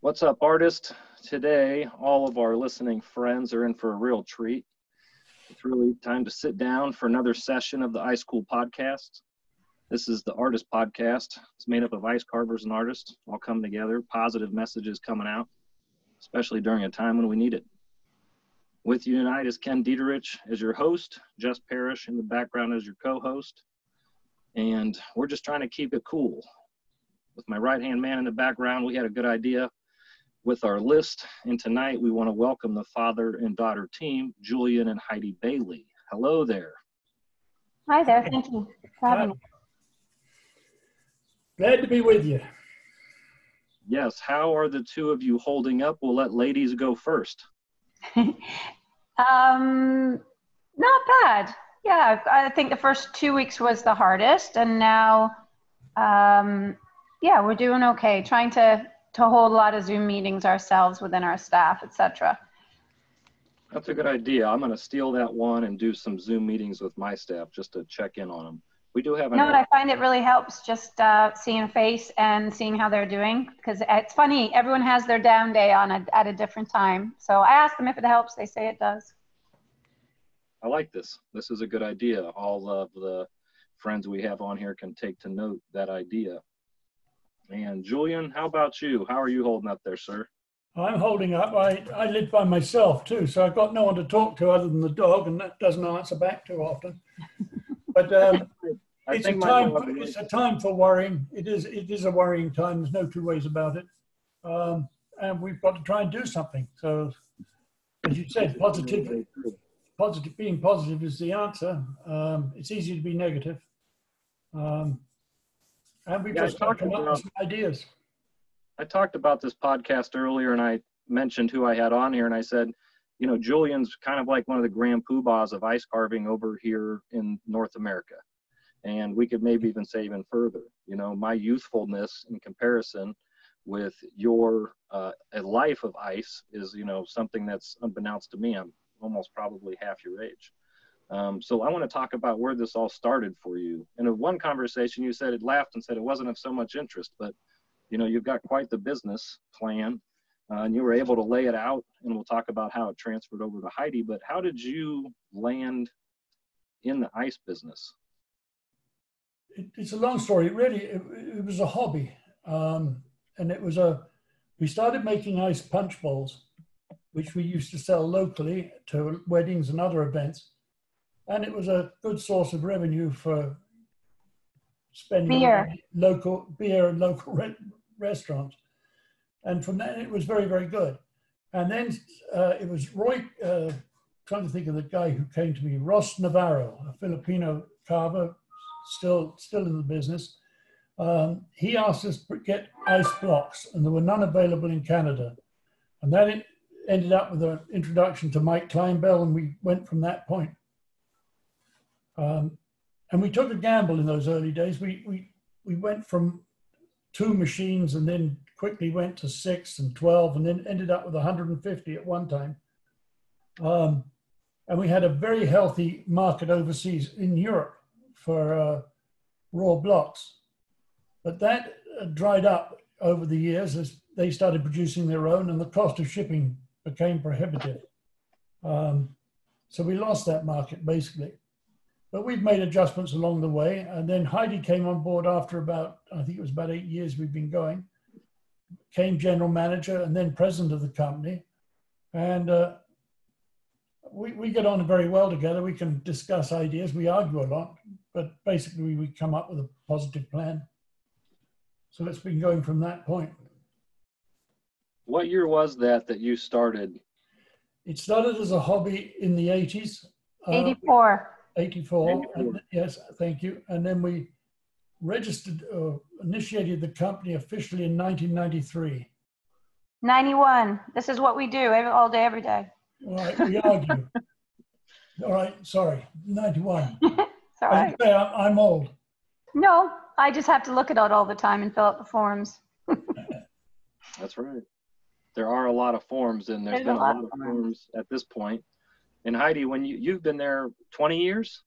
What's up, artist? Today, all of our listening friends are in for a real treat. It's really time to sit down for another session of the Ice Cool podcast. This is the Artist Podcast. It's made up of ice carvers and artists all come together, positive messages coming out, especially during a time when we need it. With you tonight is Ken Dieterich as your host, Jess Parrish in the background as your co host. And we're just trying to keep it cool. With my right hand man in the background, we had a good idea with our list. And tonight we want to welcome the father and daughter team, Julian and Heidi Bayley. Hello there. Hi there. Thank you for having me. Glad to be with you. Yes. How are the two of you holding up? We'll let ladies go first. um, not bad. Yeah, I think the first two weeks was the hardest, and now, um, yeah, we're doing okay. Trying to to hold a lot of Zoom meetings ourselves within our staff, etc. That's a good idea. I'm going to steal that one and do some Zoom meetings with my staff just to check in on them. We do have. You know what I find it really helps just uh, seeing a face and seeing how they're doing because it's funny. Everyone has their down day on a, at a different time. So I ask them if it helps. They say it does. I like this. This is a good idea. All of the friends we have on here can take to note that idea. And Julian, how about you? How are you holding up there, sir? I'm holding up. I, I live by myself too, so I've got no one to talk to other than the dog, and that doesn't answer back too often. But um, it's, a time, for, it's a time for worrying. It is, it is a worrying time. There's no two ways about it. Um, and we've got to try and do something. So, as you said, positive, positive, being positive is the answer. Um, it's easy to be negative. Um, and we've yeah, just talked about some ideas. I talked about this podcast earlier, and I mentioned who I had on here, and I said, you know, Julian's kind of like one of the grand poobahs of ice carving over here in North America. And we could maybe even say even further, you know, my youthfulness in comparison with your uh, a life of ice is, you know, something that's unbeknownst to me. I'm almost probably half your age. Um, so I want to talk about where this all started for you. And In one conversation, you said it laughed and said it wasn't of so much interest, but you know you've got quite the business plan, uh, and you were able to lay it out. And we'll talk about how it transferred over to Heidi. But how did you land in the ice business? It, it's a long story. Really, it, it was a hobby, um, and it was a. We started making ice punch bowls, which we used to sell locally to weddings and other events and it was a good source of revenue for spending beer. local beer and local re- restaurants. And from that, it was very, very good. And then uh, it was Roy, uh, trying to think of the guy who came to me, Ross Navarro, a Filipino carver, still still in the business. Um, he asked us to get ice blocks, and there were none available in Canada. And that ended up with an introduction to Mike Clinebell, and we went from that point. Um, and we took a gamble in those early days. We, we, we went from two machines and then quickly went to six and 12 and then ended up with 150 at one time. Um, and we had a very healthy market overseas in Europe for uh, raw blocks. But that uh, dried up over the years as they started producing their own and the cost of shipping became prohibitive. Um, so we lost that market basically. But we've made adjustments along the way. And then Heidi came on board after about, I think it was about eight years we've been going, came general manager and then president of the company. And uh, we, we get on very well together. We can discuss ideas. We argue a lot, but basically we come up with a positive plan. So it's been going from that point. What year was that that you started? It started as a hobby in the 80s. 84. 84. And, yes, thank you. And then we registered, uh, initiated the company officially in 1993. 91. This is what we do every, all day, every day. All right, we argue. all right, sorry, 91. sorry. I'm old. No, I just have to look at it all the time and fill out the forms. That's right. There are a lot of forms, and there's, there's been a lot, lot of forms at this point And Heidi, when you you've been there 20 years?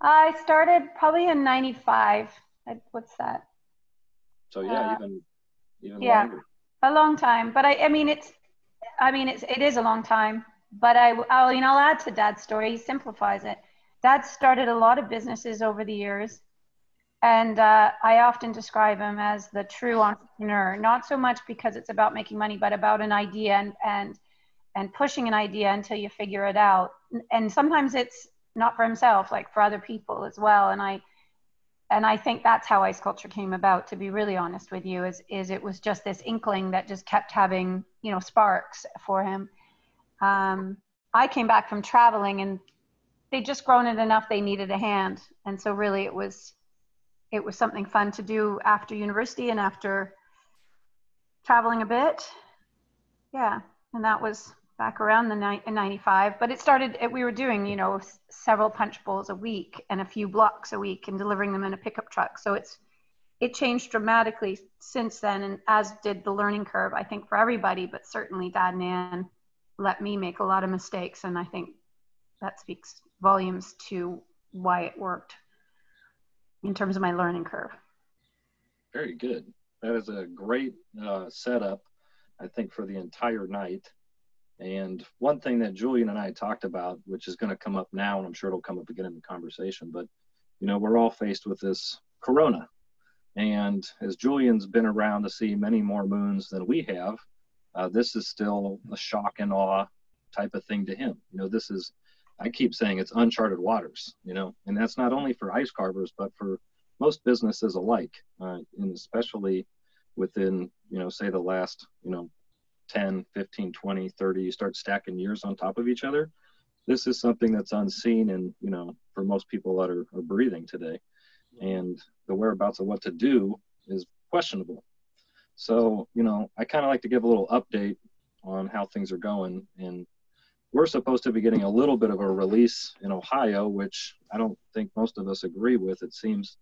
I started probably in '95. What's that? So yeah, uh, even even yeah, longer. a long time. But I, I mean, it's, I mean, it's it is a long time. But I, I'll you know, I'll add to Dad's story. He simplifies it. Dad started a lot of businesses over the years, and uh, I often describe him as the true entrepreneur. Not so much because it's about making money, but about an idea and and and pushing an idea until you figure it out. And sometimes it's not for himself, like for other people as well. And I and I think that's how IceCulture came about. To be really honest with you, is is it was just this inkling that just kept having you know sparks for him. Um, I came back from traveling and they just grown it enough they needed a hand, and so really it was it was something fun to do after university and after traveling a bit. Yeah, and that was back around the ni- 95 but it started we were doing you know several punch bowls a week and a few blocks a week and delivering them in a pickup truck. So it's it changed dramatically since then. And as did the learning curve i think for everybody but certainly dad and Ann let me make a lot of mistakes. And i think that speaks volumes to why it worked in terms of my learning curve. Very good. That is a great uh, setup i think for the entire night and one thing that Julian and I talked about, which is going to come up now, and I'm sure it'll come up again in the conversation, but you know, we're all faced with this corona. And as Julian's been around to see many more moons than we have, uh, this is still a shock and awe type of thing to him. You know, this is, I keep saying it's uncharted waters, you know, and that's not only for ice carvers, but for most businesses alike, uh, and especially within, you know, say the last, you know, 10, 15, 20, 30, you start stacking years on top of each other. This is something that's unseen and, you know, for most people that are, are breathing today. And the whereabouts of what to do is questionable. So, you know, I kind of like to give a little update on how things are going. And we're supposed to be getting a little bit of a release in Ohio, which I don't think most of us agree with. It seems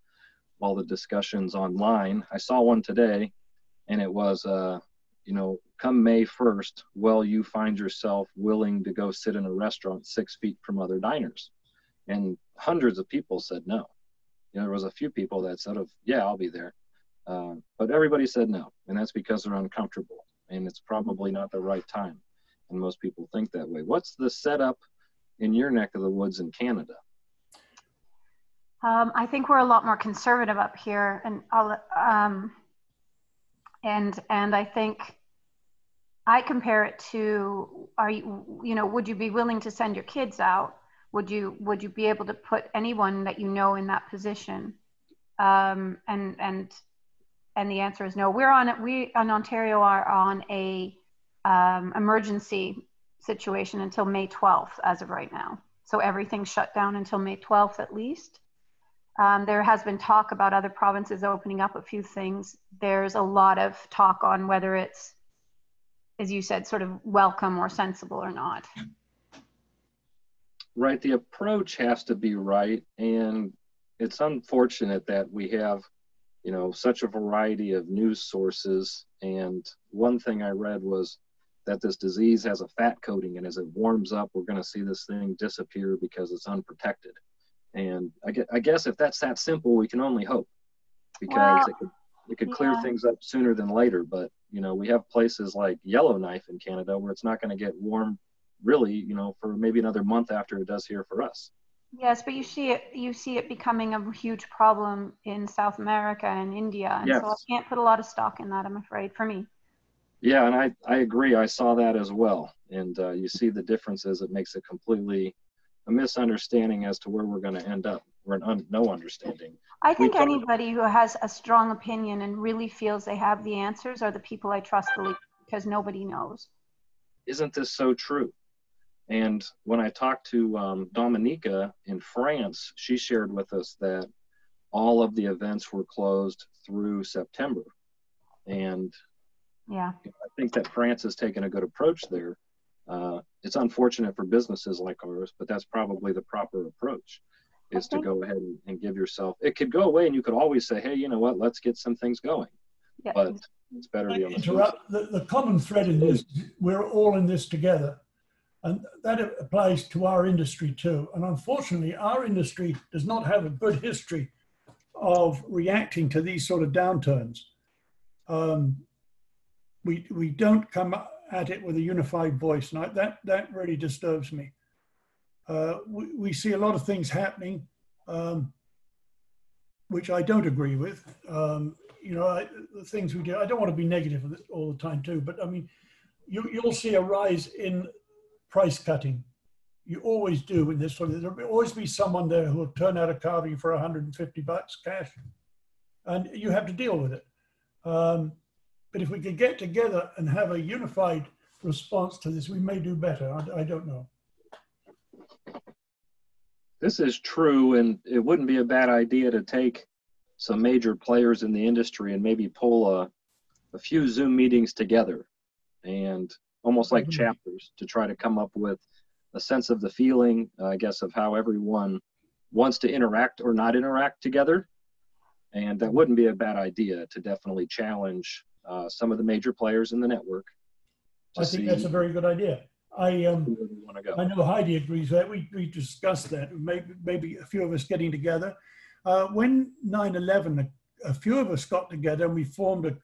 all the discussions online. I saw one today, and it was, uh, you know, come May 1st, will you find yourself willing to go sit in a restaurant six feet from other diners? And hundreds of people said no. You know, there was a few people that said, of, yeah, I'll be there. Uh, but everybody said no. And that's because they're uncomfortable. And it's probably not the right time. And most people think that way. What's the setup in your neck of the woods in Canada? Um, I think we're a lot more conservative up here, and um, and and I think I compare it to are you you know would you be willing to send your kids out? Would you would you be able to put anyone that you know in that position? Um, and and and the answer is no. We're on it. We in Ontario are on a um, emergency situation until May 12th as of right now. So everything's shut down until May 12th at least. Um, there has been talk about other provinces opening up a few things. There's a lot of talk on whether it's as you said, sort of welcome or sensible or not. Right. The approach has to be right. And it's unfortunate that we have, you know, such a variety of news sources. And one thing I read was that this disease has a fat coating, and as it warms up, we're going to see this thing disappear because it's unprotected. And I I guess if that's that simple, we can only hope because it could it could clear yeah. things up sooner than later. But you know, we have places like Yellowknife in Canada where it's not going to get warm really, you know, for maybe another month after it does here for us. Yes, but you see it you see it becoming a huge problem in South America and India. And yes. so I can't put a lot of stock in that, I'm afraid, for me. Yeah, and I, I agree. I saw that as well. And uh, you see the differences. It makes it completely a misunderstanding as to where we're going to end up or an un, no understanding. I think anybody who has a strong opinion and really feels they have the answers are the people I trust the least because nobody knows. Isn't this so true? And when I talked to um, Dominica in France, she shared with us that all of the events were closed through September. And yeah, I think that France has taken a good approach there. Uh, it's unfortunate for businesses like ours, but that's probably the proper approach is to go ahead and, and, give yourself it could go away and you could always say hey you know what let's get some things going yeah. but it's better to be on the, the, the common thread in this we're all in this together And that applies to our industry too. And unfortunately, our industry does not have a good history of reacting to these sort of downturns. Um, we, we don't come at it with a unified voice. And I, that, that really disturbs me. Uh, we, we, see a lot of things happening, um, which I don't agree with. Um, you know, I, the things we do, I don't want to be negative all the time too, but I mean, you, you'll see a rise in price cutting. You always do in this sort of, there'll always be someone there who will turn out a carving for 150 bucks cash. And you have to deal with it. Um, but if we could get together and have a unified response to this, we may do better. I, I don't know. This is true, and it wouldn't be a bad idea to take some major players in the industry and maybe pull a, a few Zoom meetings together and almost like mm-hmm. chapters to try to come up with a sense of the feeling, uh, I guess, of how everyone wants to interact or not interact together. And that wouldn't be a bad idea to definitely challenge uh, some of the major players in the network. I think that's a very good idea. I um, I know Heidi agrees that. We, we discussed that. Maybe, maybe a few of us getting together. Uh, when 9 11, a, a, few of us got together and we formed a,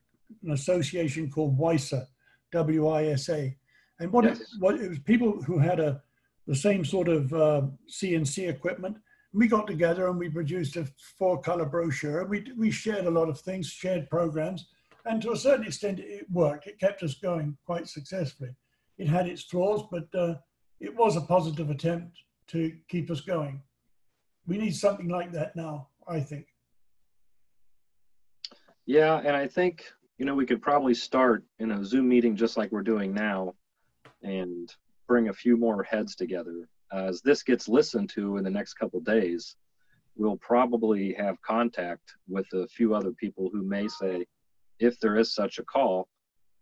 an association called WISA, W I S A. And what, yes. it, what it was people who had a, the same sort of uh, CNC equipment. We got together and we produced a four color brochure. We, we shared a lot of things, shared programs and to a certain extent it worked. It kept us going quite successfully. It had its flaws, but uh, it was a positive attempt to keep us going. We need something like that now, I think. Yeah, and I think you know we could probably start in a Zoom meeting just like we're doing now, and bring a few more heads together. As this gets listened to in the next couple days, we'll probably have contact with a few other people who may say, if there is such a call,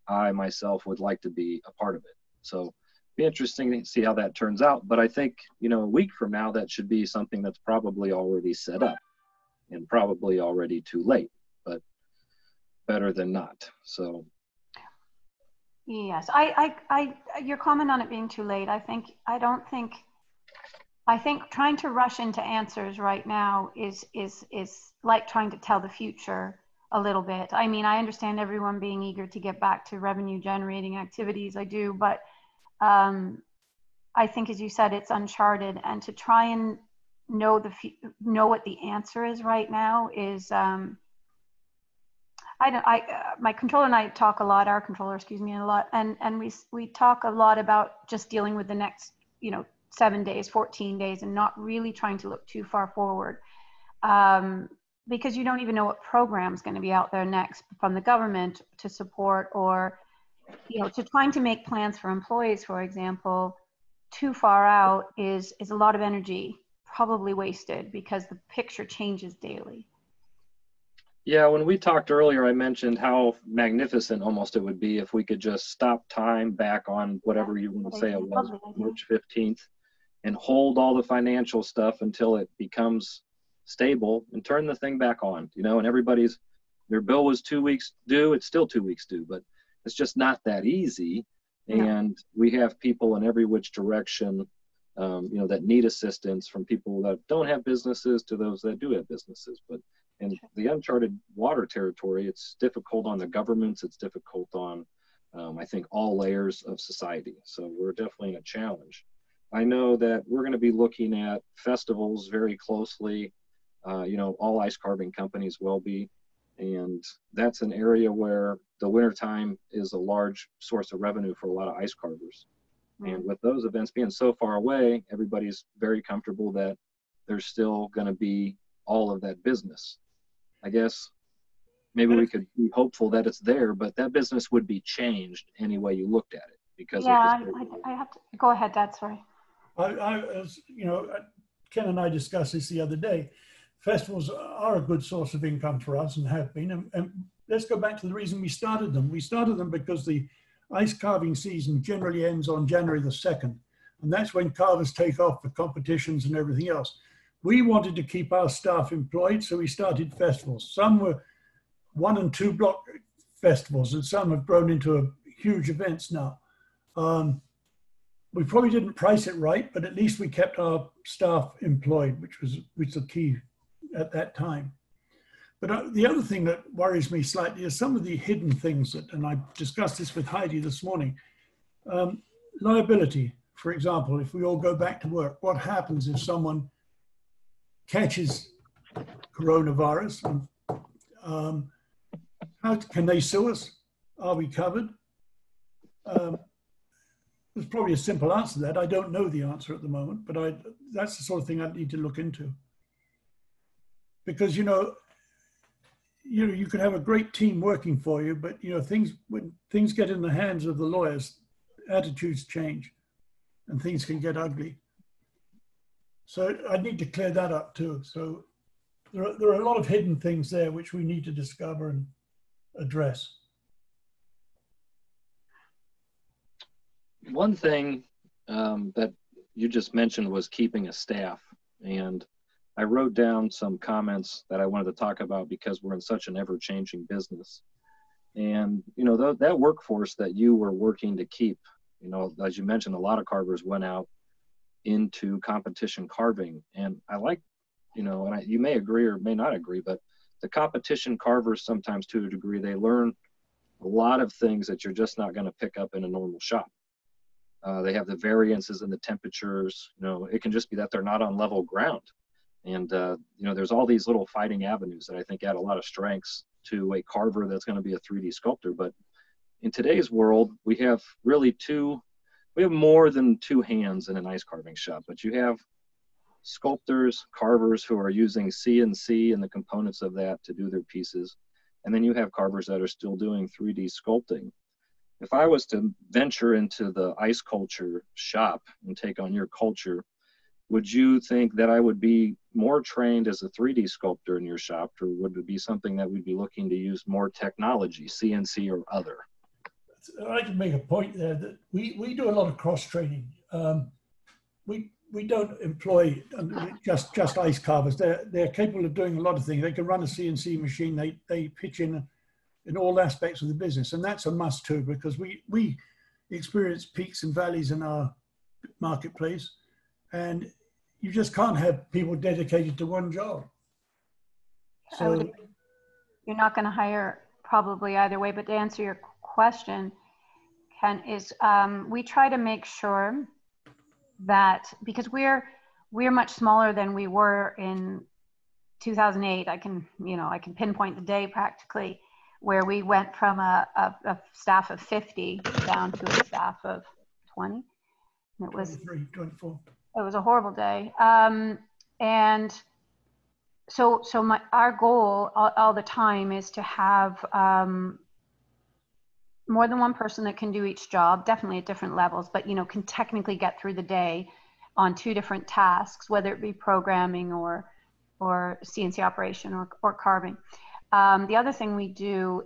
I myself would like to be a part of it. So be interesting to see how that turns out. But I think, you know, a week from now, that should be something that's probably already set up and probably already too late, but better than not. So. Yes, I, I, I, your comment on it being too late, I think, I don't think, I think trying to rush into answers right now is, is, is like trying to tell the future a little bit. I mean, I understand everyone being eager to get back to revenue generating activities. I do, but um, I think, as you said, it's uncharted, and to try and know the know what the answer is right now is. Um, I don't. I uh, my controller and I talk a lot. Our controller, excuse me, a lot, and and we we talk a lot about just dealing with the next, you know, seven days, fourteen days, and not really trying to look too far forward. Um, because you don't even know what program is going to be out there next from the government to support or you know to trying to make plans for employees for example too far out is is a lot of energy probably wasted because the picture changes daily. Yeah when we talked earlier i mentioned how magnificent almost it would be if we could just stop time back on whatever you want to say it was march 15th and hold all the financial stuff until it becomes stable and turn the thing back on you know and everybody's their bill was two weeks due. It's still two weeks due but it's just not that easy. And we have people in every which direction um, you know that need assistance from people that don't have businesses to those that do have businesses. But in the uncharted water territory it's difficult on the governments. It's difficult on um, i think all layers of society. So we're definitely in a challenge. I know that we're going to be looking at festivals very closely uh, you know, all ice carving companies will be. And that's an area where the wintertime is a large source of revenue for a lot of ice carvers. Mm-hmm. And with those events being so far away, everybody's very comfortable that there's still going to be all of that business. I guess maybe we could be hopeful that it's there, but that business would be changed any way you looked at it because yeah, I, I, have to go ahead, Dad. Sorry. I, I, as you know, Ken and I discussed this the other day festivals are a good source of income for us and have been. And, and, let's go back to the reason we started them. We started them because the ice carving season generally ends on January the 2nd. And that's when carvers take off for competitions and everything else. We wanted to keep our staff employed, so we started festivals. Some were one and two block festivals, and some have grown into huge events now. Um, we probably didn't price it right, but at least we kept our staff employed, which was which was the key at that time. But uh, the other thing that worries me slightly is some of the hidden things that, and I discussed this with Heidi this morning. Um, liability, for example, if we all go back to work, what happens if someone catches coronavirus? And, um, how can they sue us? Are we covered? Um, there's probably a simple answer to that. I don't know the answer at the moment, but I, that's the sort of thing I need to look into. Because, you know, you know, you could have a great team working for you, but you know, things when things get in the hands of the lawyers, attitudes change, and things can get ugly. So I need to clear that up too. So there are, there are a lot of hidden things there which we need to discover and address. One thing um, that you just mentioned was keeping a staff, and I wrote down some comments that I wanted to talk about because we're in such an ever-changing business. And you know th- that workforce that you were working to keep, you know, as you mentioned, a lot of carvers went out into competition carving, and I like, you know, and I, you may agree or may not agree, but the competition carvers sometimes, to a degree, they learn a lot of things that you're just not going to pick up in a normal shop. Uh, they have the variances in the temperatures. You know, it can just be that they're not on level ground. And uh, you know, there's all these little fighting avenues that I think add a lot of strengths to a carver that's going to be a 3D sculptor. But in today's world, we have really two, we have more than two hands in an ice carving shop. But you have sculptors, carvers who are using CNC and the components of that to do their pieces, and then you have carvers that are still doing 3D sculpting. If I was to venture into the IceCulture shop and take on your culture, would you think that I would be more trained as a 3D sculptor in your shop, or would it be something that we'd be looking to use more technology, CNC or other? I can make a point there that we, we do a lot of cross training. Um, we we don't employ just just ice carvers. They're they're capable of doing a lot of things. They can run a CNC machine. They they pitch in in all aspects of the business, and that's a must too because we we experience peaks and valleys in our marketplace, and you just can't have people dedicated to one job. So you're not going to hire probably either way. But to answer your question, Ken, is um, we try to make sure that because we're we're much smaller than we were in 2008. I can you know I can pinpoint the day practically where we went from a, a, a staff of 50 down to a staff of 20. And it was 24 it was a horrible day. Um, and so, so my, our goal all, all, the time is to have um, more than one person that can do each job, definitely at different levels, but you know, can technically get through the day on two different tasks, whether it be programming or or CNC operation or, or carving. Um, the other thing we do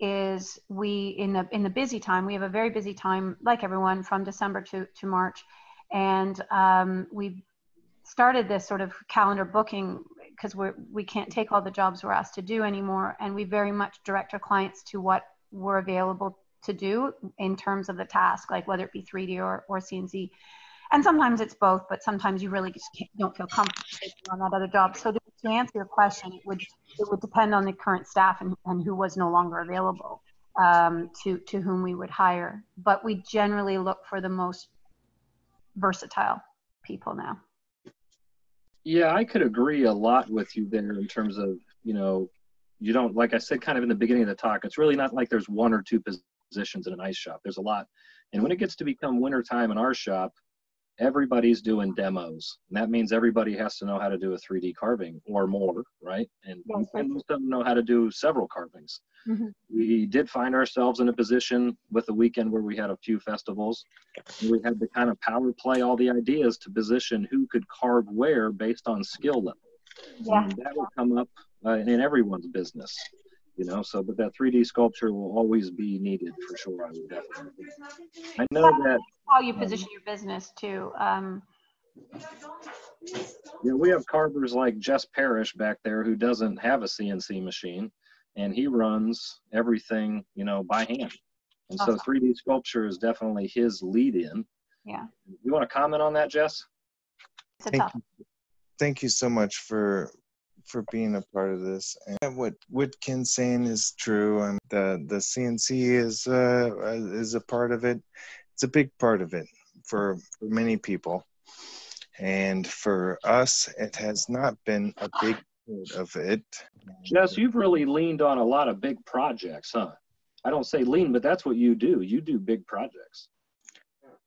is we in the in the busy time we have a very busy time like everyone from December to to March and um, we've started this sort of calendar booking because we're we can't take all the jobs we're asked to do anymore. And we very much direct our clients to what we're available to do in terms of the task like whether it be 3d or, or cnc and sometimes it's both but sometimes you really just don't feel comfortable on that other job. So to, to, answer your question it would it would depend on the current staff and, and who was no longer available um, to to whom we would hire. But we generally look for the most versatile people now. Yeah, I could agree a lot with you there in terms of, you know, you don't, like I said kind of in the beginning of the talk, it's really not like there's one or two positions in an ice shop. There's a lot. And when it gets to become wintertime in our shop, everybody's doing demos. And that means everybody has to know how to do a 3D carving or more, right? And, yes, and most of them know how to do several carvings. Mm-hmm. We did find ourselves in a position with a weekend where we had a few festivals. we had to kind of power play all the ideas to position who could carve where based on skill level. Yeah. And that will come up uh, in everyone's business you know so but that 3d sculpture will always be needed for sure i would definitely i know that how you position um, your business too um, yeah we have carvers like jess parrish back there who doesn't have a cnc machine and he runs everything you know by hand and awesome. so 3d sculpture is definitely his lead in Yeah. You want to comment on that, Jess? It's a Thank you. Thank you so much for for being a part of this. And what what Ken's saying is true. And the the CNC is uh, is a part of it. It's a big part of it for, for many people. And for us, it has not been a big part of it. Jess, you've really leaned on a lot of big projects, huh? I don't say lean, but that's what you do. You do big projects.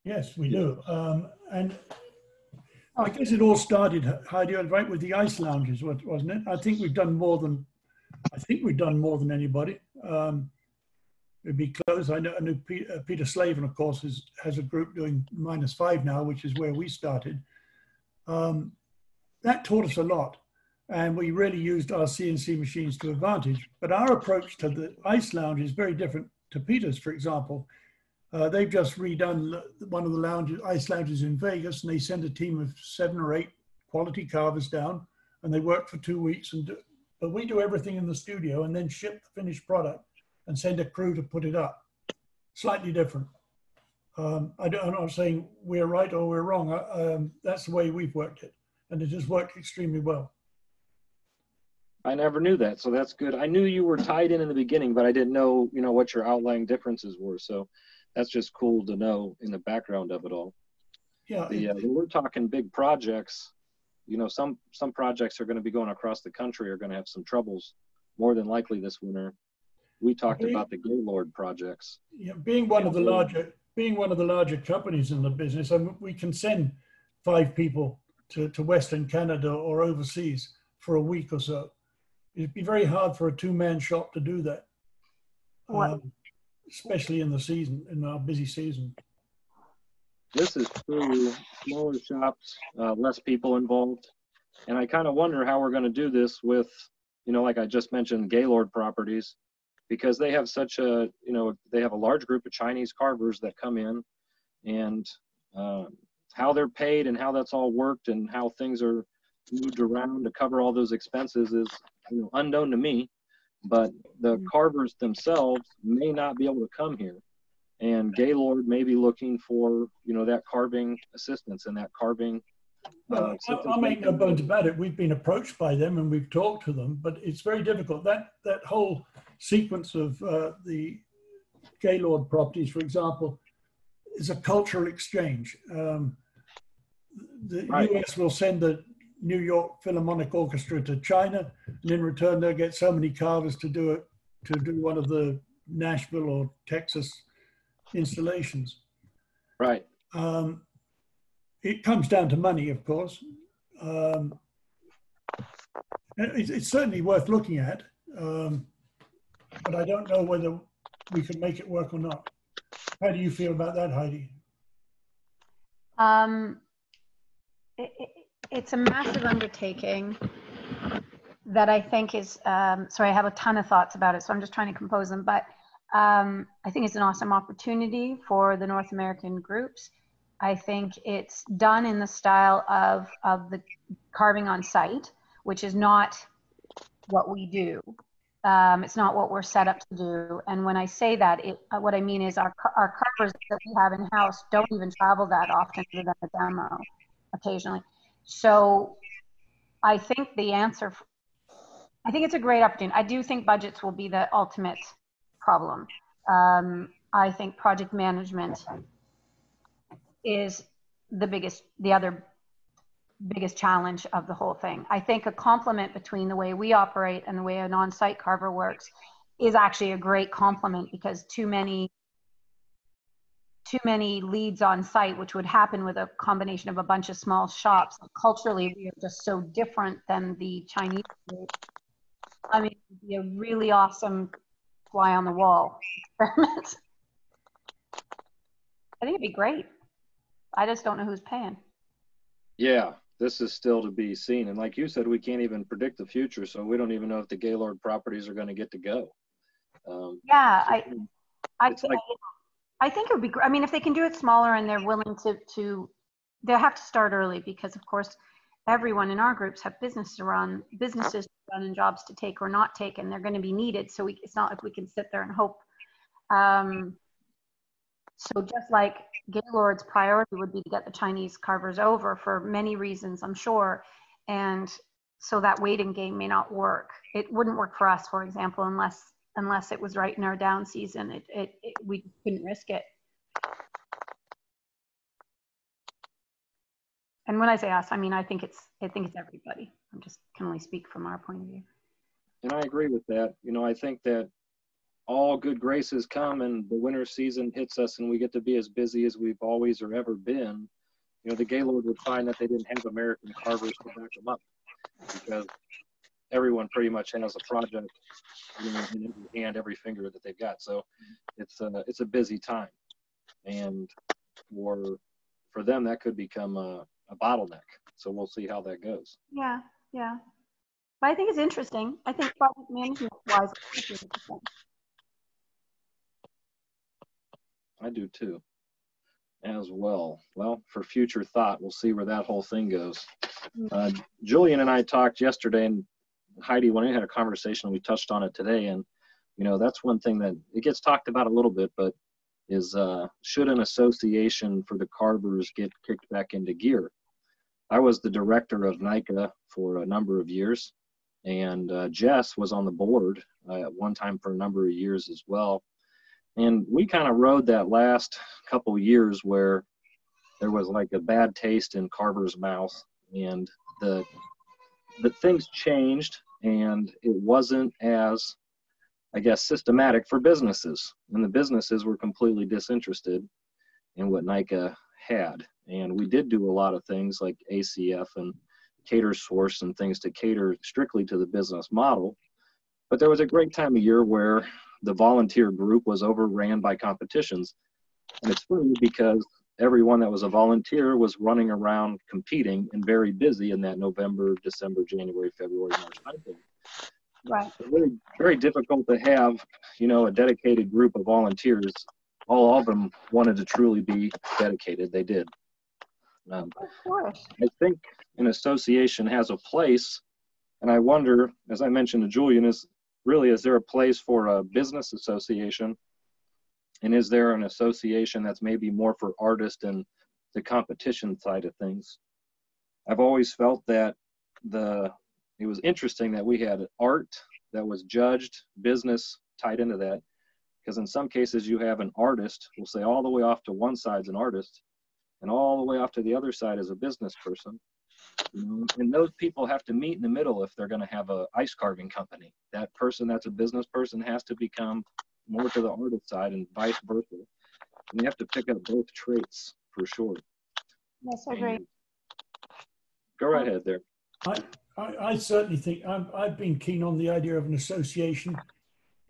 Yes, we do. Um, and I guess it all started, Heidi, right with the ice lounges, wasn't it? I think we've done more than, I think we've done more than anybody. Um, it'd be close. I know, I know Pe- uh, Peter Slavin, of course, is, has a group doing minus five now, which is where we started. Um, that taught us a lot. And we really used our CNC machines to advantage. But our approach to the ice lounge is very different to Peter's, for example. Uh, they've just redone one of the lounges, ice lounges in Vegas, and they send a team of seven or eight quality carvers down, and they work for two weeks. And do, but we do everything in the studio and then ship the finished product and send a crew to put it up. Slightly different. Um, I don't, I'm not saying we're right or we're wrong. Uh, Um, that's the way we've worked it, and it has worked extremely well. I never knew that, so that's good. I knew you were tied in in the beginning, but I didn't know, you know, what your outlying differences were. So that's just cool to know in the background of it all. Yeah, The, uh, we're talking big projects, you know, some some projects are going to be going across the country are going to have some troubles, more than likely this winter. We talked Okay. about the Gaylord projects. Yeah, being one of the larger being one of the larger companies in the business, I mean, we can send five people to, to Western Canada or overseas for a week or so. It'd be very hard for a two man shop to do that, What- um, especially in the season, in our busy season. This is true. Smaller shops, uh, less people involved, and I kind of wonder how we're going to do this with, you know, like I just mentioned, Gaylord Properties, because they have such a, you know, they have a large group of Chinese carvers that come in, and uh, how they're paid and how that's all worked and how things are moved around to cover all those expenses is, you know, unknown to me. But the carvers themselves may not be able to come here and Gaylord may be looking for you know that carving assistance and that carving. Well, uh, I- assistance I'll make no bones about it. We've been approached by them and we've talked to them, but it's very difficult. That that whole sequence of uh, the Gaylord properties, for example, is a cultural exchange. Um, the Right. US will send the New York Philharmonic Orchestra to China, and in return they'll get so many carvers to do it to do one of the Nashville or Texas installations. Right. Um, it comes down to money, of course. Um, it's, it's certainly worth looking at, um, but I don't know whether we can make it work or not. How do you feel about that, Heidi? Um, it, it, it's a massive undertaking that I think is, um, sorry, I have a ton of thoughts about it, so I'm just trying to compose them. But um, I think it's an awesome opportunity for the North American groups. I think it's done in the style of, of the carving on site, which is not what we do. Um, it's not what we're set up to do. And when I say that, it, uh, what I mean is our, our carvers that we have in house don't even travel that often other than a demo occasionally. So I think the answer, I think it's a great opportunity. I do think budgets will be the ultimate problem. Um, I think project management is the biggest, the other biggest challenge of the whole thing. I think a complement between the way we operate and the way an on-site carver works is actually a great complement because too many too many leads on site, which would happen with a combination of a bunch of small shops. Culturally, we are just so different than the Chinese group. I mean, it'd be a really awesome fly on the wall experiment. I think it'd be great. I just don't know who's paying. Yeah, this is still to be seen, and like you said, we can't even predict the future, so we don't even know if the Gaylord properties are going to get to go. Um, Yeah, I, I, It's like- I think it would be, gr- I mean, if they can do it smaller and they're willing to, to, they'll have to start early because of course, everyone in our groups have business to run, businesses to run and jobs to take or not take, and they're going to be needed. So we, it's not like we can sit there and hope. Um, so just like Gaylord's priority would be to get the Chinese carvers over for many reasons, I'm sure. And so that waiting game may not work. It wouldn't work for us, for example, unless unless it was right in our down season. It, it, it we couldn't risk it. And when I say us, I mean I think it's I think it's everybody. I'm just can only speak from our point of view. And I agree with that. You know, I think that all good graces come and the winter season hits us and we get to be as busy as we've always or ever been. You know, the Gaylord would find that they didn't have American carvers to back them up because everyone pretty much has a project you know, in every hand, every finger that they've got. So it's a, it's a busy time. And for, for them, that could become a, a bottleneck. So we'll see how that goes. Yeah, yeah. But I think it's interesting. I think project management wise, I do too, as well. Well, for future thought, we'll see where that whole thing goes. Mm-hmm. Uh, Julian and I talked yesterday, and Heidi, when we had a conversation, we touched on it today, and you know that's one thing that it gets talked about a little bit, but is uh, should an association for the carvers get kicked back into gear? I was the director of NICA for a number of years, and uh, Jess was on the board uh, at one time for a number of years as well. And we kind of rode that last couple years where there was like a bad taste in Carver's mouth, and the the things changed, and it wasn't as I guess systematic for businesses, and the businesses were completely disinterested in what NICA had. And we did do a lot of things like ACF and Catersource and things to cater strictly to the business model. But there was a great time of year where the volunteer group was overran by competitions. And it's funny because everyone that was a volunteer was running around competing and very busy in that November, December, January, February, March timeframe. Right. Very, very difficult to have, you know, a dedicated group of volunteers. All of them wanted to truly be dedicated. They did. Um, Of course. I think an association has a place, and I wonder, as I mentioned to Julian, is really is there a place for a business association and is there an association that's maybe more for artists and the competition side of things? I've always felt that the it was interesting that we had art that was judged business tied into that. Because in some cases you have an artist we'll say all the way off to one side side's an artist and all the way off to the other side is a business person. And those people have to meet in the middle if they're going to have a ice carving company. That person that's a business person has to become more to the artist side and vice versa. And you have to pick up both traits for sure. Yes, I agree. Go right ahead there. I, I, I certainly think I'm, I've been keen on the idea of an association.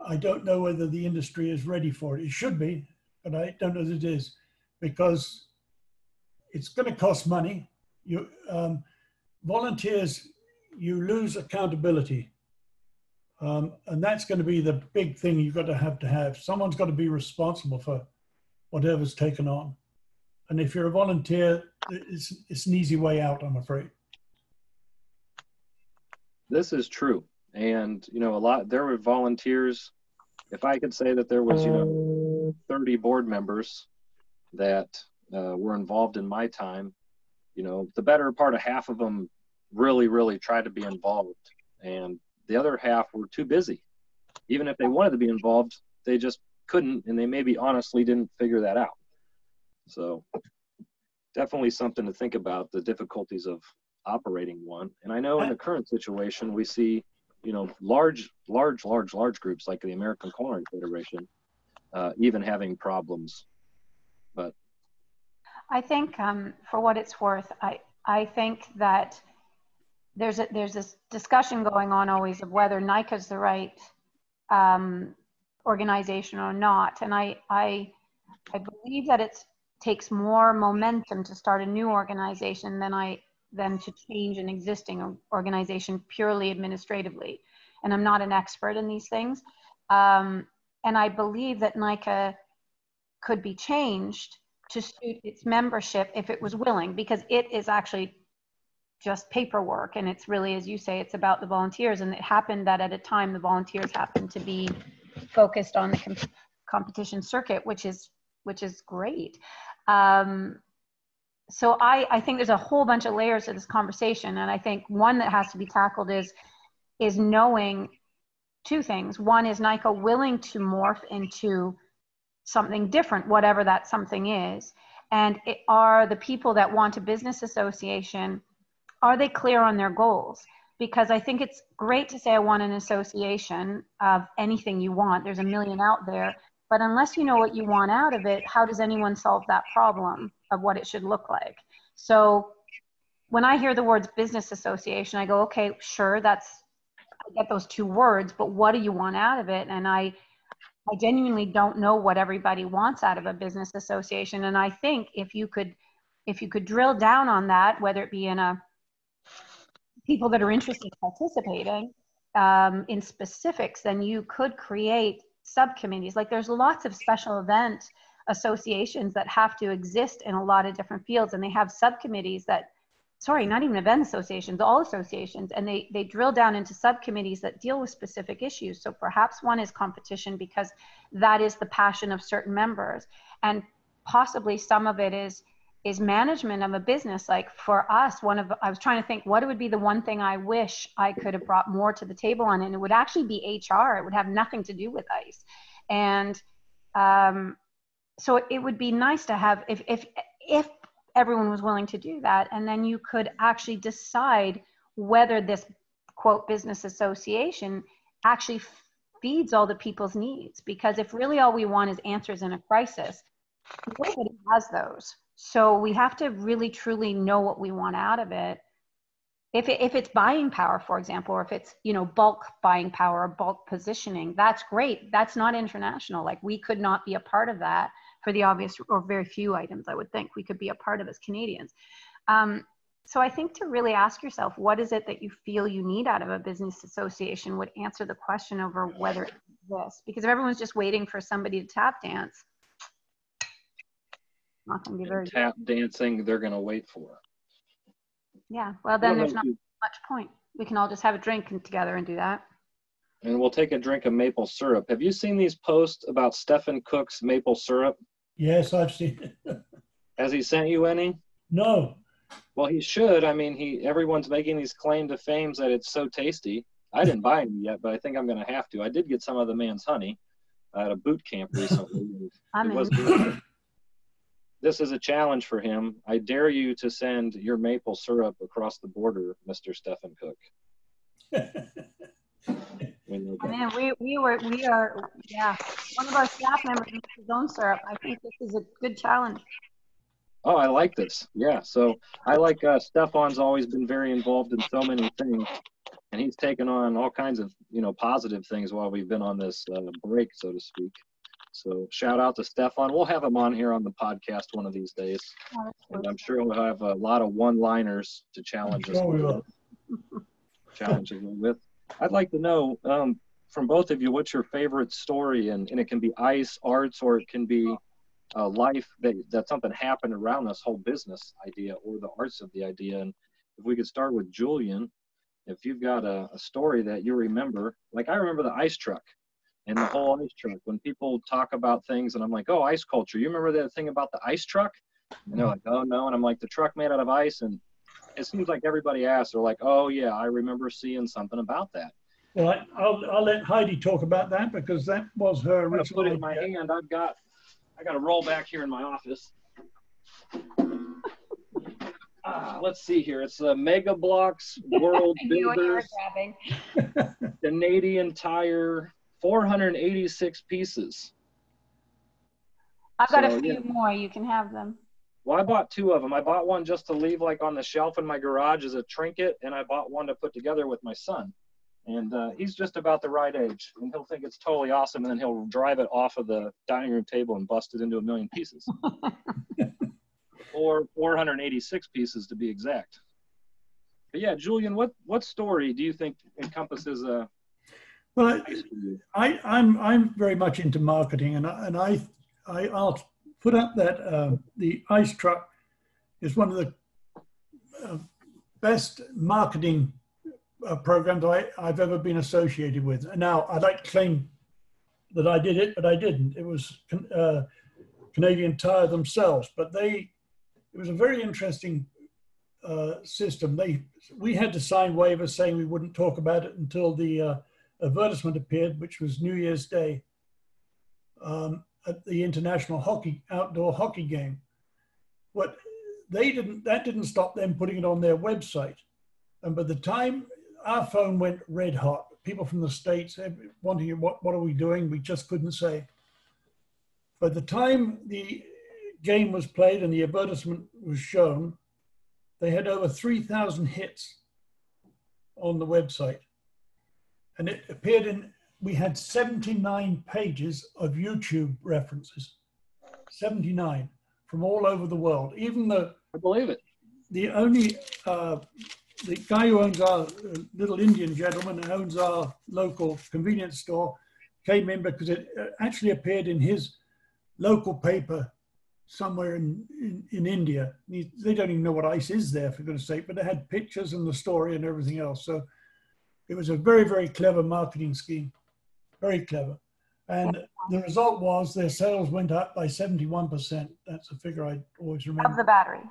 I don't know whether the industry is ready for it. It should be, but I don't know that it is because it's going to cost money. You um, volunteers, you lose accountability, um, and that's going to be the big thing you've got to have to have. Someone's got to be responsible for whatever's taken on, and if you're a volunteer, it's it's an easy way out. I'm afraid. This is true. And, you know, a lot, there were volunteers. If I could say that there was, you know, 30 board members that uh, were involved in my time, you know, the better part of half of them really, really tried to be involved. And the other half were too busy. Even if they wanted to be involved, they just couldn't, and they maybe honestly didn't figure that out. So, definitely something to think about the difficulties of operating one. And I know in the current situation, we see, you know, large, large, large, large groups like the American Culinary Federation uh, even having problems. But I think, um, for what it's worth, I, I think that there's a, there's this discussion going on always of whether NICA is the right um, organization or not, and I, I, I believe that it takes more momentum to start a new organization than I than to change an existing organization purely administratively. And I'm not an expert in these things, um, and I believe that NICA could be changed to suit its membership if it was willing, because it is actually just paperwork. And it's really, as you say, it's about the volunteers. And it happened that at a time the volunteers happened to be focused on the com- competition circuit, which is which is great. Um, so I, I think there's a whole bunch of layers to this conversation, and I think one that has to be tackled is is knowing two things. One is NICA willing to morph into something different, whatever that something is, and it, are the people that want a business association are they clear on their goals? Because I think it's great to say I want an association of anything you want. There's a million out there, but unless you know what you want out of it, how does anyone solve that problem of what it should look like? So when I hear the words business association, I go, okay, sure, that's, I get those two words, but what do you want out of it? And I, I genuinely don't know what everybody wants out of a business association. And I think if you could, if you could drill down on that, whether it be in a people that are interested in participating um, in specifics, then you could create subcommittees. Like there's lots of special event associations that have to exist in a lot of different fields, and they have subcommittees that, sorry, not even event associations, all associations, and they they drill down into subcommittees that deal with specific issues. So perhaps one is competition because that is the passion of certain members, and possibly some of it is is management of a business. Like for us one of i was trying to think what it would be the one thing i wish i could have brought more to the table on? And it would actually be hr it would have nothing to do with ice. And um, so it would be nice to have if if if everyone was willing to do that and then you could actually decide whether this quote business association actually feeds all the people's needs. Because if really all we want is answers in a crisis nobody has those so we have to really truly know what we want out of it. If, it, if it's buying power, for example, or if it's you know bulk buying power or bulk positioning, that's great. That's not international. Like we could not be a part of that for the obvious or very few items. I would think we could be a part of as Canadians. Um, so I think to really ask yourself, what is it that you feel you need out of a business association would answer the question over whether it exists. Because if everyone's just waiting for somebody to tap dance, not going to be very tap good. dancing they're going to wait for. Yeah, well then there's not much point. We can all just have a drink together and do that. And we'll take a drink of maple syrup. Have you seen these posts about Stephen Cook's maple syrup? Yes, I've seen it. Has he sent you any? No. Well, he should. I mean, he everyone's making these claim to fame that it's so tasty. I didn't buy any yet, but I think I'm going to have to. I did get some of the man's honey at a boot camp recently. I'm it was this is a challenge for him. I dare you to send your maple syrup across the border, Mr. Stephen Cook. I mean, we, we were, we are, yeah. One of our staff members makes his own syrup. I think this is a good challenge. Oh, I like this. Yeah. So I like uh, Stefan's always been very involved in so many things, and he's taken on all kinds of you know positive things while we've been on this uh, break, so to speak. So shout out to Stefan. We'll have him on here on the podcast one of these days. And I'm sure we'll have a lot of one-liners to challenge us with. challenge us with. I'd like to know um, from both of you what's your favorite story, and, and it can be ice, arts, or it can be uh, life that, that something happened around this whole business idea or the arts of the idea. And if we could start with Julian, if you've got a, a story that you remember, like I remember the ice truck and the whole ice truck. When people talk about things, and I'm like, oh, IceCulture. You remember that thing about the ice truck? And they're like, oh no. And I'm like, the truck made out of ice. And it seems like everybody asks, they're like, oh yeah, I remember seeing something about that. Well, I'll, I'll let Heidi talk about that because that was her I'm. Put it in my hand. I've got, I got a roll back here in my office. Uh, let's see here. It's the Mega Bloks World Builders Canadian Tire 486 pieces. I've got so, a few yeah. more. You can have them. Well, I bought two of them. I bought one just to leave like on the shelf in my garage as a trinket, and I bought one to put together with my son. And uh, he's just about the right age, and he'll think it's totally awesome, and then he'll drive it off of the dining room table and bust it into a million pieces, or 486 pieces to be exact. But yeah, Julian, what what story do you think encompasses a well, I, I'm I'm very much into marketing, and I, and I, I will put up that uh, the ice truck is one of the uh, best marketing uh, programs I, I've ever been associated with. Now, I'd like to claim that I did it, but I didn't. It was uh, Canadian Tire themselves, but they it was a very interesting uh, system. They we had to sign waivers saying we wouldn't talk about it until the uh, advertisement appeared, which was New Year's Day um, at the international hockey outdoor hockey game. What they didn't that didn't stop them putting it on their website, and by the time our phone went red hot, people from the states wanting what what are we doing? We just couldn't say. By the time the game was played and the advertisement was shown, they had over 3,000 hits on the website. And it appeared in, we had 79 pages of YouTube references, 79 from all over the world. Even the, I believe it. The only, uh, the guy who owns our uh, little Indian gentleman who owns our local convenience store came in because it uh, actually appeared in his local paper somewhere in, in, in India. They don't even know what ice is there, for goodness sake, but they had pictures and the story and everything else. So it was a very, very clever marketing scheme. Very clever. And the result was their sales went up by 71%. That's a figure I always remember. Of the battery.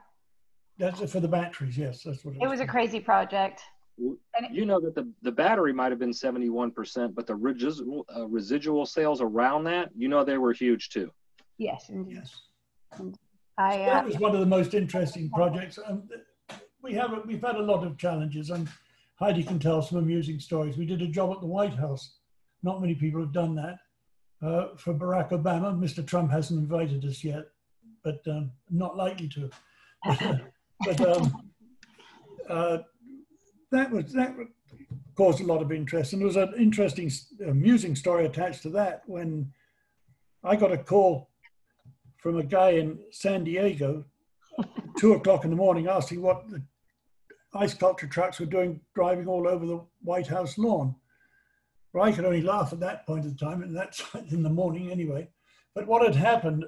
That's for the batteries, yes. That's what it, was. it was. a crazy project. You know that the, the battery might have been 71%, but the residual, uh, residual sales around that, you know, they were huge too. Yes. Yes. I, uh, that was one of the most interesting projects. And we have we've had a lot of challenges, and Heidi can tell some amusing stories. We did a job at the White House. Not many people have done that. Uh, for Barack Obama, Mr. Trump hasn't invited us yet, but um, not likely to. but um, uh, that was that caused a lot of interest, and there was an interesting, amusing story attached to that when I got a call from a guy in San Diego, two o'clock in the morning, asking what the ice sculpture trucks were doing driving all over the White House lawn. Well, I could only laugh at that point in time, and that's in the morning anyway. But what had happened,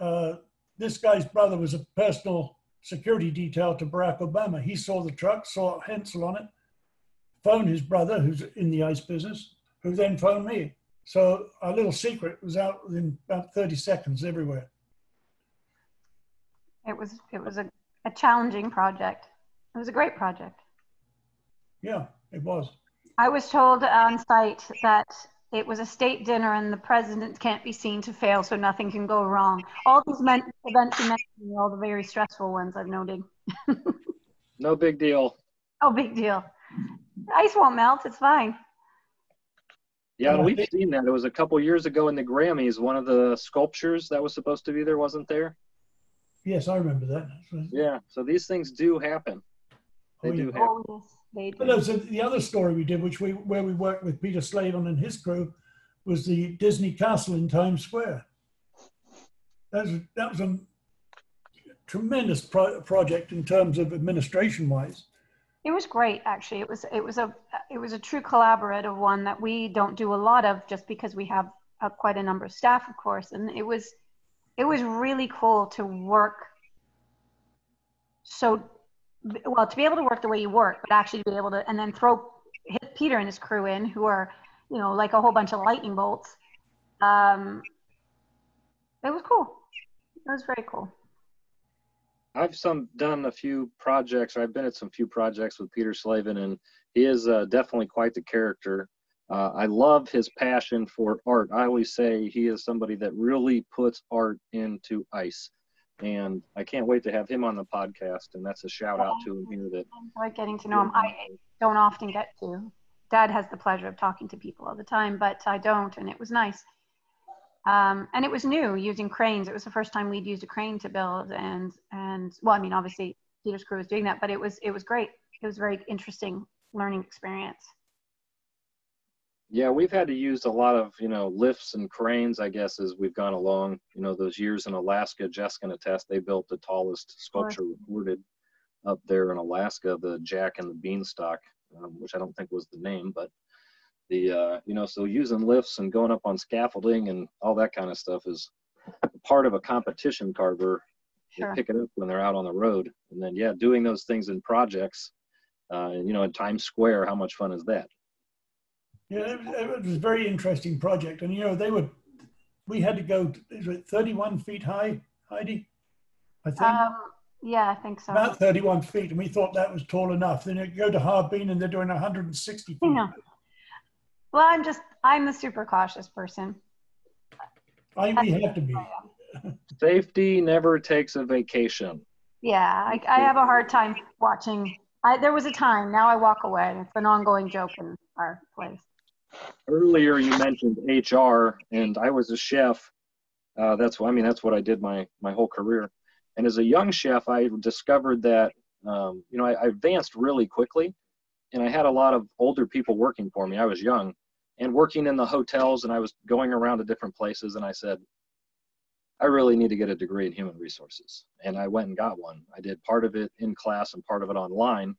uh, this guy's brother was a personal security detail to Barack Obama. He saw the truck, saw Hensall on it, phoned his brother, who's in the ice business, who then phoned me. So our little secret was out within about 30 seconds everywhere. It was it was a, a challenging project. It was a great project. Yeah, it was. I was told on site that it was a state dinner and the president can't be seen to fail, so nothing can go wrong. All these men- events you mentioned are all the very stressful ones I've noted. no big deal. Oh, big deal. Ice won't melt. It's fine. Yeah, we've seen that. It was a couple years ago in the Grammys. One of the sculptures that was supposed to be there wasn't there. Yes, I remember that. Yeah, so these things do happen. They oh, do happen. Oh, yes, they do. A, the other story we did, which we where we worked with Peter Slavin and his crew, was the Disney Castle in Times Square. That was that was a tremendous pro- project in terms of administration wise. It was great, actually. It was it was a it was a true collaborative one that we don't do a lot of, just because we have uh, quite a number of staff, of course, and it was it was really cool to work so well to be able to work the way you work but actually to be able to and then throw hit peter and his crew in who are you know like a whole bunch of lightning bolts um it was cool it was very cool i've some done a few projects or i've been at some few projects with peter slavin and he is uh, definitely quite the character uh, I love his passion for art. I always say he is somebody that really puts art into ice. And I can't wait to have him on the podcast. And that's a shout out to him here. That I like getting to know him. I don't often get to. Dad has the pleasure of talking to people all the time, but I don't, and it was nice. Um, and it was new using cranes. It was the first time we'd used a crane to build, and and well, I mean, obviously Peter's crew was doing that, but it was it was great. It was a very interesting learning experience. Yeah, we've had to use a lot of, you know, lifts and cranes, I guess, as we've gone along. You know, those years in Alaska, Jess can attest, they built the tallest sculpture recorded up there in Alaska, the Jack and the Beanstalk, um, which I don't think was the name, but the, uh, you know, so using lifts and going up on scaffolding and all that kind of stuff is part of a competition carver. Sure. They pick it up when they're out on the road. And then, yeah, doing those things in projects, uh, you know, in Times Square, how much fun is that? Yeah, it was, it was a very interesting project, and you know they were we had to go, to- is it 31 feet high, Heidi? I think. Um, yeah, I think so. About 31 feet, and we thought that was tall enough. Then you go to Harbin and they're doing 160 feet. Yeah. Well, I'm just, I'm the super cautious person. I, we have to be. Safety never takes a vacation. Yeah, I, I have a hard time watching. I, there was a time, now I walk away. It's an ongoing joke in our place. Earlier, you mentioned HR, and I was a chef. Uh, that's what I mean. That's what I did my my whole career. And as a young chef, I discovered that um, you know I, I advanced really quickly, and I had a lot of older people working for me. I was young, and working in the hotels, and I was going around to different places, and I said, I really need to get a degree in human resources. And I went and got one. I did part of it in class and part of it online.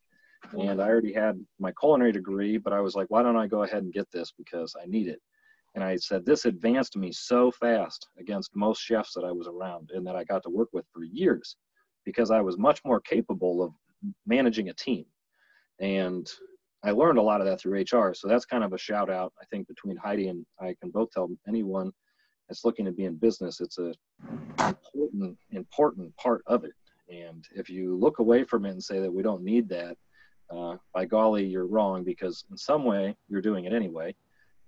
And I already had my culinary degree, but I was like, why don't I go ahead and get this because I need it. And I said, this advanced me so fast against most chefs that I was around and that I got to work with for years because I was much more capable of managing a team. And I learned a lot of that through HR. So that's kind of a shout out, I think, between Heidi and I can both tell anyone that's looking to be in business, it's a important, important part of it. And if you look away from it and say that we don't need that, uh, by golly, you're wrong because in some way you're doing it anyway.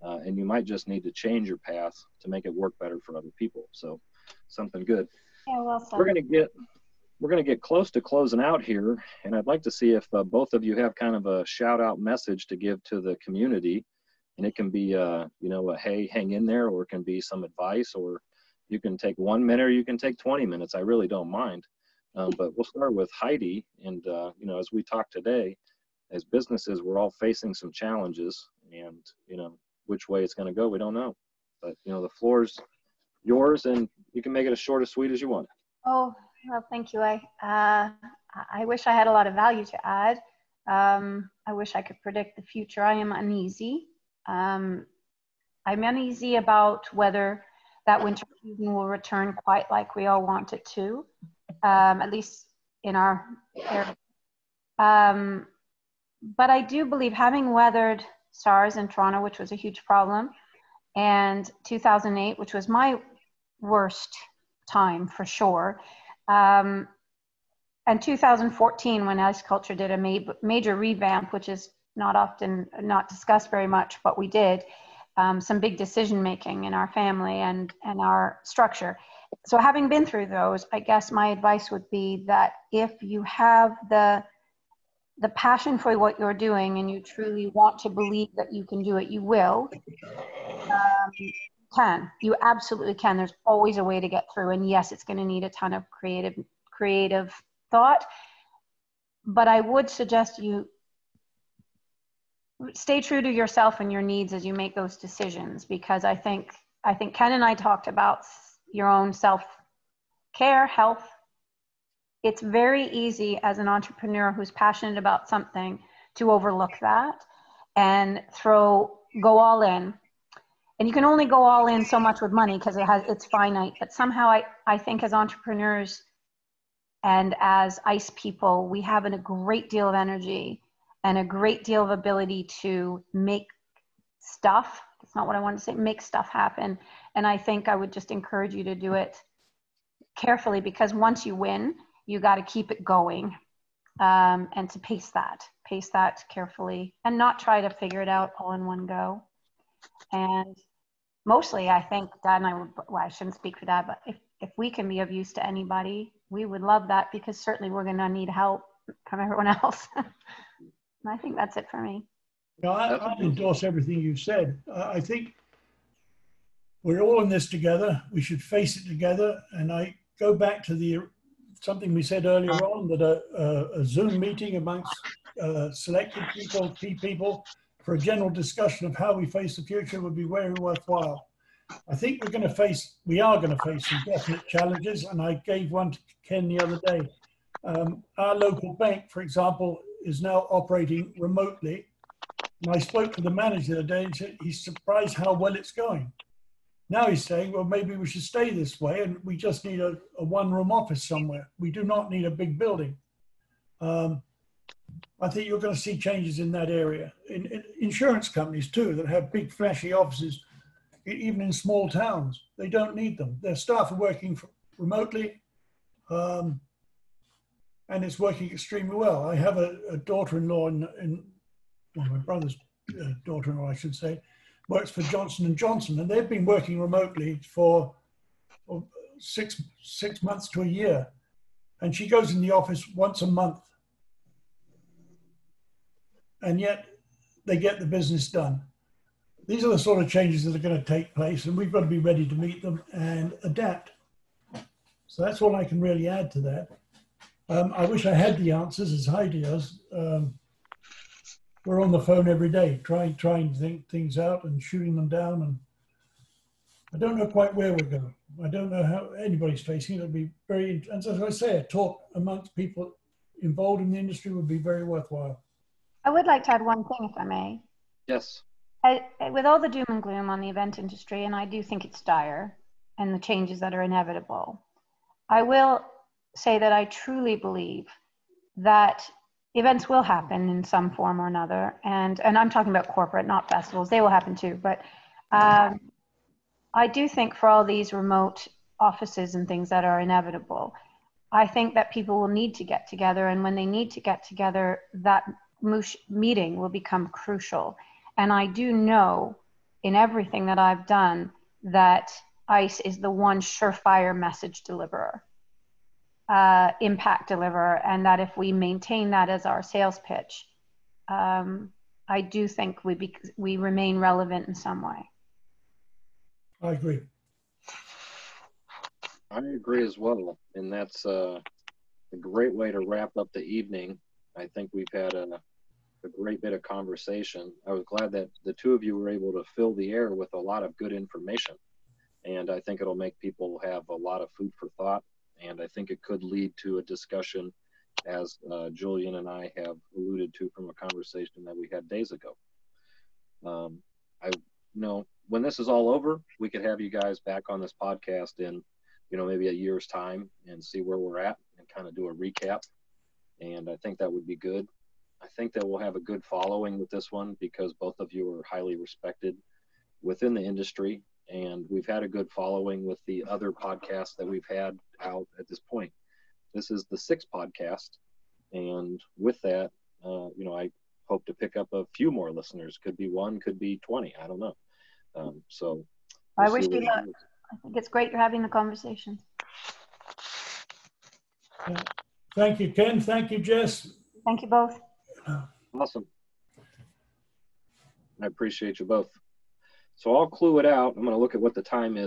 Uh, and you might just need to change your path to make it work better for other people. So something good. Yeah, well said. We're going to get we're going to get close to closing out here, and I'd like to see if uh, both of you have kind of a shout out message to give to the community, and it can be uh, you know a hey hang in there, or it can be some advice, or you can take one minute, or you can take 20 minutes. I really don't mind. Um, but we'll start with Heidi, and uh, you know as we talk today, as businesses, we're all facing some challenges, and you know which way it's going to go, we don't know. But you know the floor's yours, and you can make it as short as sweet as you want. Oh, well, thank you. I, uh, I wish I had a lot of value to add. Um, I wish I could predict the future. I am uneasy. Um, I'm uneasy about whether that winter season will return quite like we all want it to, um, at least in our area. Um, but I do believe having weathered SARS in Toronto, which was a huge problem, and 2008, which was my worst time for sure, um, and 2014, when IceCulture did a ma- major revamp, which is not often not discussed very much, but we did um, some big decision making in our family and and our structure. So having been through those, I guess my advice would be that if you have the the passion for what you're doing and you truly want to believe that you can do it, you will. Um, can you absolutely can. There's always a way to get through, and yes, it's going to need a ton of creative creative thought. But I would suggest you stay true to yourself and your needs as you make those decisions, because I think I think Ken and I talked about your own self care, health, it's very easy as an entrepreneur who's passionate about something to overlook that and throw go all in. And you can only go all in so much with money because it has it's finite. But somehow I, I think as entrepreneurs and as ice people we have a great deal of energy and a great deal of ability to make stuff. That's not what i want to say make stuff happen. And i think i would just encourage you to do it carefully because once you win you got to keep it going um, and to pace that, pace that carefully and not try to figure it out all in one go. And mostly, I think Dad and I would, well, I shouldn't speak for Dad, but if, if we can be of use to anybody, we would love that because certainly we're going to need help from everyone else. and I think that's it for me. No, I, I endorse everything you said. Uh, I think we're all in this together. We should face it together. And I go back to the something we said earlier on that a, a, a Zoom meeting amongst uh, selected people, key people, for a general discussion of how we face the future would be very worthwhile. I think we're going to face, we are going to face some definite challenges, and I gave one to Ken the other day. Um, our local bank, for example, is now operating remotely. And I spoke to the manager the other day and said he's surprised how well it's going. Now he's saying, well, maybe we should stay this way and we just need a, a one room office somewhere. We do not need a big building. Um, I think you're going to see changes in that area. In, in, insurance companies, too, that have big, flashy offices, even in small towns. They don't need them. Their staff are working remotely, um, and it's working extremely well. I have a, a daughter-in-law in, in well, my brother's uh, daughter-in-law, I should say, works for Johnson and Johnson, and they've been working remotely for six, six months to a year, and she goes in the office once a month, and yet they get the business done. These are the sort of changes that are going to take place, and we've got to be ready to meet them and adapt. So that's all I can really add to that. Um, I wish I had the answers, as Heidi does. Um, we're on the phone every day, trying trying to think things out and shooting them down, and I don't know quite where we're going. I don't know how anybody's facing it. It'll be very, and as I say, a talk amongst people involved in the industry would be very worthwhile. I would like to add one thing, if I may. Yes. I, with all the doom and gloom on the event industry, and I do think it's dire and the changes that are inevitable, I will say that I truly believe that events will happen in some form or another. And, and I'm talking about corporate, not festivals. They will happen too. But um, I do think for all these remote offices and things that are inevitable, I think that people will need to get together. And when they need to get together, that meeting will become crucial. And I do know in everything that I've done that ICE is the one surefire message deliverer, uh, impact deliver, and that if we maintain that as our sales pitch, um, I do think we be, we remain relevant in some way. I agree. I agree as well, and that's uh, a great way to wrap up the evening. I think we've had a, a great bit of conversation. I was glad that the two of you were able to fill the air with a lot of good information, and I think it'll make people have a lot of food for thought. And I think it could lead to a discussion, as uh, Julian and I have alluded to from a conversation that we had days ago. Um, I you know when this is all over, we could have you guys back on this podcast in you know, maybe a year's time and see where we're at and kind of do a recap. And I think that would be good. I think that we'll have a good following with this one because both of you are highly respected within the industry. And we've had a good following with the other podcasts that we've had out at this point. This is the sixth podcast. And with that, uh, you know, I hope to pick up a few more listeners. Could be one, could be 20. I don't know. Um, so I we'll wish see you luck. I think it's great you're having the conversations. Thank you, Ken. Thank you, Jess. Thank you both. Awesome. I appreciate you both. So I'll clue it out. I'm going to look at what the time is